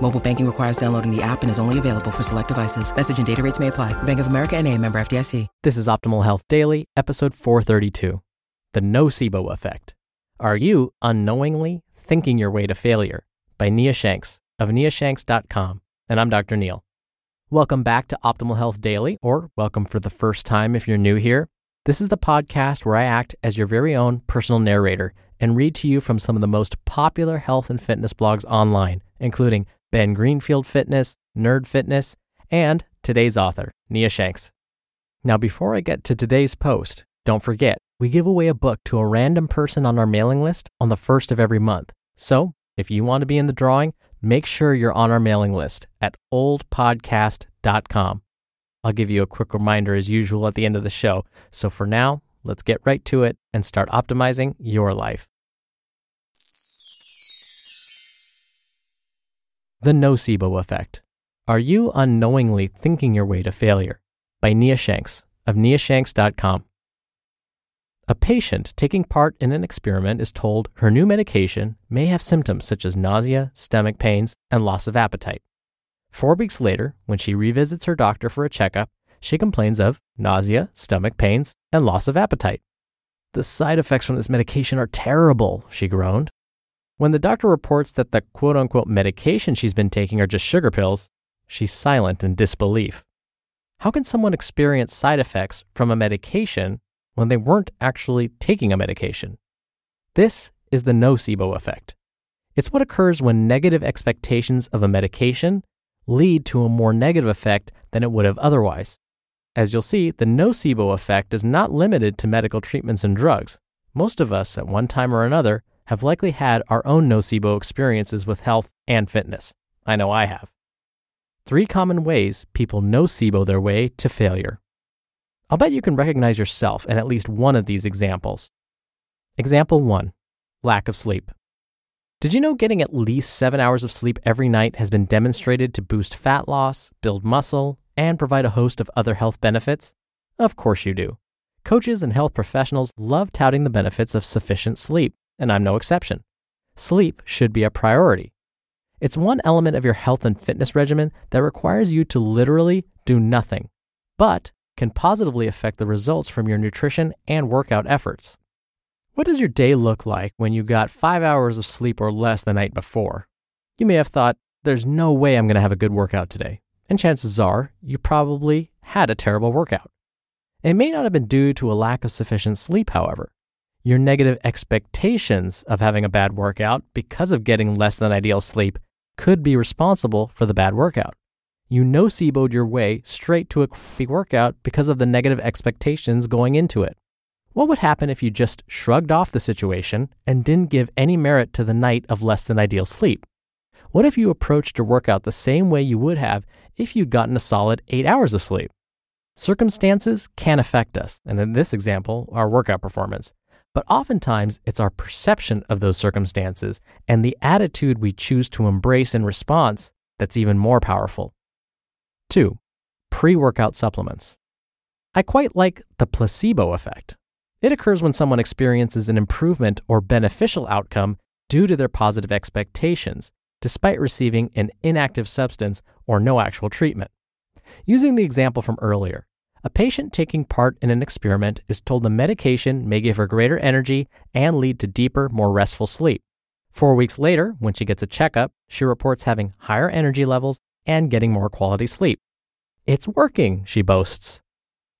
Mobile banking requires downloading the app and is only available for select devices. Message and data rates may apply. Bank of America and a member FDIC. This is Optimal Health Daily, episode 432. The Nocebo Effect. Are you unknowingly thinking your way to failure? By Nia Shanks of niashanks.com. And I'm Dr. Neil. Welcome back to Optimal Health Daily, or welcome for the first time if you're new here. This is the podcast where I act as your very own personal narrator and read to you from some of the most popular health and fitness blogs online, including Ben Greenfield Fitness, Nerd Fitness, and today's author, Nia Shanks. Now, before I get to today's post, don't forget, we give away a book to a random person on our mailing list on the first of every month. So, if you want to be in the drawing, make sure you're on our mailing list at oldpodcast.com. I'll give you a quick reminder as usual at the end of the show. So for now, let's get right to it and start optimizing your life. The Nocebo Effect. Are you unknowingly thinking your way to failure? By Nia Shanks of niashanks.com. A patient taking part in an experiment is told her new medication may have symptoms such as nausea, stomach pains, and loss of appetite. Four weeks later, when she revisits her doctor for a checkup, she complains of nausea, stomach pains, and loss of appetite. The side effects from this medication are terrible, she groaned. When the doctor reports that the quote unquote medication she's been taking are just sugar pills, she's silent in disbelief. How can someone experience side effects from a medication when they weren't actually taking a medication? This is the nocebo effect. It's what occurs when negative expectations of a medication lead to a more negative effect than it would have otherwise. As you'll see, the nocebo effect is not limited to medical treatments and drugs. Most of us, at one time or another, have likely had our own nocebo experiences with health and fitness. I know I have. Three common ways people nocebo their way to failure. I'll bet you can recognize yourself in at least one of these examples. Example 1 Lack of sleep. Did you know getting at least seven hours of sleep every night has been demonstrated to boost fat loss, build muscle, and provide a host of other health benefits? Of course you do. Coaches and health professionals love touting the benefits of sufficient sleep, and I'm no exception. Sleep should be a priority. It's one element of your health and fitness regimen that requires you to literally do nothing, but can positively affect the results from your nutrition and workout efforts. What does your day look like when you got five hours of sleep or less the night before? You may have thought, there's no way I'm going to have a good workout today and chances are you probably had a terrible workout. It may not have been due to a lack of sufficient sleep, however. Your negative expectations of having a bad workout because of getting less than ideal sleep could be responsible for the bad workout. You noceboed your way straight to a crappy workout because of the negative expectations going into it. What would happen if you just shrugged off the situation and didn't give any merit to the night of less than ideal sleep? What if you approached your workout the same way you would have if you'd gotten a solid eight hours of sleep? Circumstances can affect us, and in this example, our workout performance. But oftentimes, it's our perception of those circumstances and the attitude we choose to embrace in response that's even more powerful. 2. Pre workout supplements. I quite like the placebo effect. It occurs when someone experiences an improvement or beneficial outcome due to their positive expectations despite receiving an inactive substance or no actual treatment. Using the example from earlier, a patient taking part in an experiment is told the medication may give her greater energy and lead to deeper, more restful sleep. Four weeks later, when she gets a checkup, she reports having higher energy levels and getting more quality sleep. It's working, she boasts.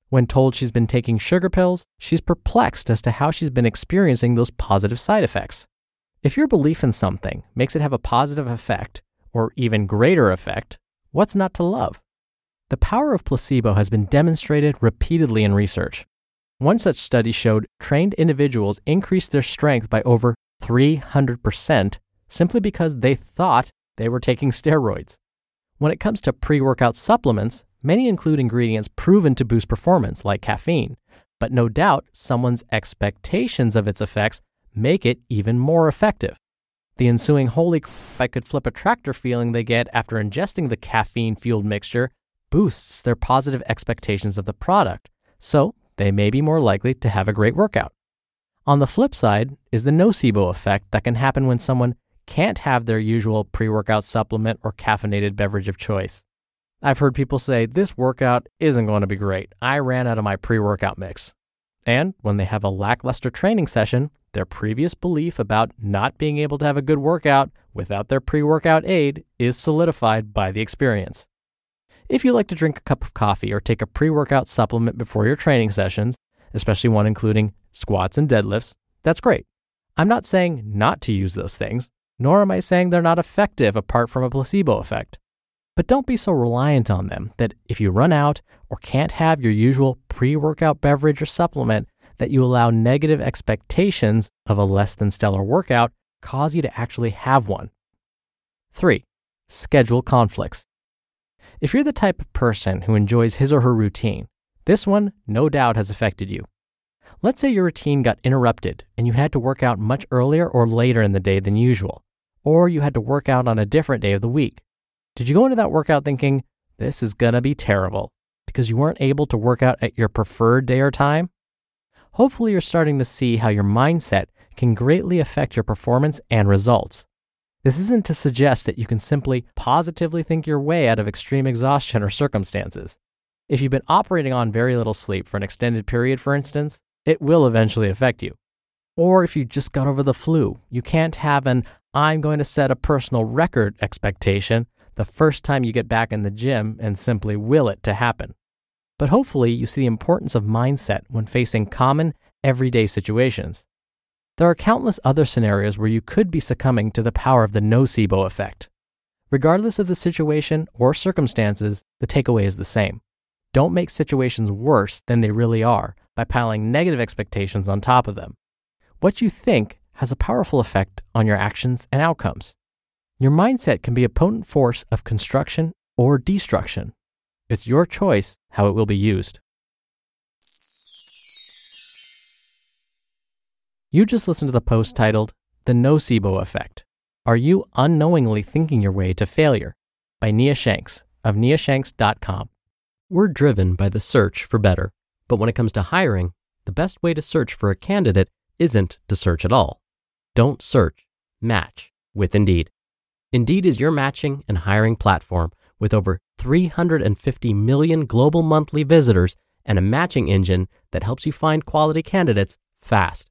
When told she's been taking sugar pills, she's perplexed as to how she's been experiencing those positive side effects. If your belief in something makes it have a positive effect, or even greater effect, what's not to love? The power of placebo has been demonstrated repeatedly in research. One such study showed trained individuals increased their strength by over 300% simply because they thought they were taking steroids. When it comes to pre workout supplements, many include ingredients proven to boost performance, like caffeine, but no doubt someone's expectations of its effects make it even more effective. The ensuing holy if I could flip a tractor feeling they get after ingesting the caffeine fueled mixture boosts their positive expectations of the product, so they may be more likely to have a great workout. On the flip side is the nocebo effect that can happen when someone can't have their usual pre workout supplement or caffeinated beverage of choice. I've heard people say, This workout isn't going to be great. I ran out of my pre workout mix. And when they have a lackluster training session, their previous belief about not being able to have a good workout without their pre workout aid is solidified by the experience. If you like to drink a cup of coffee or take a pre workout supplement before your training sessions, especially one including squats and deadlifts, that's great. I'm not saying not to use those things nor am I saying they're not effective apart from a placebo effect. But don't be so reliant on them that if you run out or can't have your usual pre workout beverage or supplement, that you allow negative expectations of a less than stellar workout cause you to actually have one. 3. Schedule conflicts. If you're the type of person who enjoys his or her routine, this one no doubt has affected you. Let's say your routine got interrupted and you had to work out much earlier or later in the day than usual or you had to work out on a different day of the week. Did you go into that workout thinking, this is to be terrible because you weren't able to work out at your preferred day or time? Hopefully, you're starting to see how your mindset can greatly affect your performance and results. This isn't to suggest that you can simply positively think your way out of extreme exhaustion or circumstances. If you've been operating on very little sleep for an extended period, for instance, it will eventually affect you. Or if you just got over the flu, you can't have an I'm going to set a personal record expectation the first time you get back in the gym and simply will it to happen. But hopefully, you see the importance of mindset when facing common, everyday situations. There are countless other scenarios where you could be succumbing to the power of the nocebo effect. Regardless of the situation or circumstances, the takeaway is the same. Don't make situations worse than they really are by piling negative expectations on top of them. What you think has a powerful effect on your actions and outcomes. Your mindset can be a potent force of construction or destruction. It's your choice how it will be used. You just listened to the post titled The Nocebo Effect. Are You Unknowingly Thinking Your Way to Failure? by Nia Shanks of niashanks.com. We're driven by the search for better, but when it comes to hiring, the best way to search for a candidate isn't to search at all. Don't search, match with Indeed. Indeed is your matching and hiring platform with over 350 million global monthly visitors and a matching engine that helps you find quality candidates fast.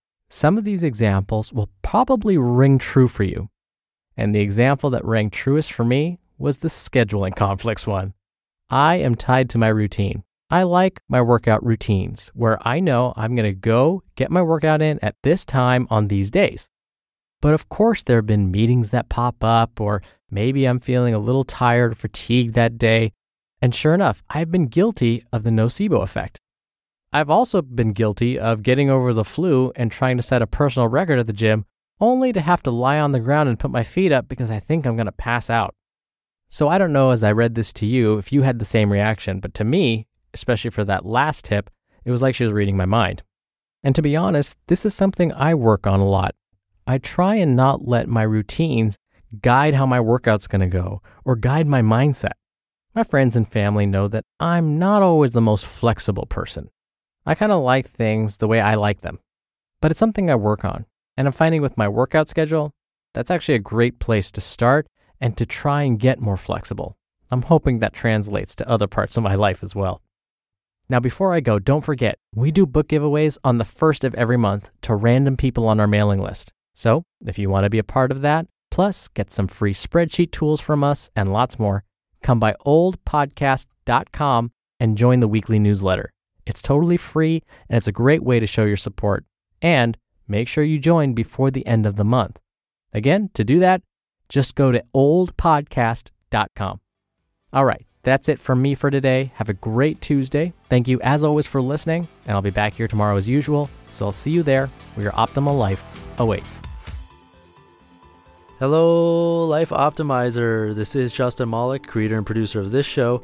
some of these examples will probably ring true for you. And the example that rang truest for me was the scheduling conflicts one. I am tied to my routine. I like my workout routines where I know I'm going to go get my workout in at this time on these days. But of course, there have been meetings that pop up, or maybe I'm feeling a little tired or fatigued that day. And sure enough, I've been guilty of the nocebo effect. I've also been guilty of getting over the flu and trying to set a personal record at the gym, only to have to lie on the ground and put my feet up because I think I'm going to pass out. So I don't know as I read this to you if you had the same reaction, but to me, especially for that last tip, it was like she was reading my mind. And to be honest, this is something I work on a lot. I try and not let my routines guide how my workout's going to go or guide my mindset. My friends and family know that I'm not always the most flexible person. I kind of like things the way I like them, but it's something I work on. And I'm finding with my workout schedule, that's actually a great place to start and to try and get more flexible. I'm hoping that translates to other parts of my life as well. Now, before I go, don't forget, we do book giveaways on the first of every month to random people on our mailing list. So, if you want to be a part of that, plus get some free spreadsheet tools from us and lots more, come by oldpodcast.com and join the weekly newsletter. It's totally free and it's a great way to show your support. And make sure you join before the end of the month. Again, to do that, just go to oldpodcast.com. All right, that's it from me for today. Have a great Tuesday. Thank you as always for listening, and I'll be back here tomorrow as usual. So I'll see you there where your optimal life awaits. Hello, Life Optimizer. This is Justin Malik, creator and producer of this show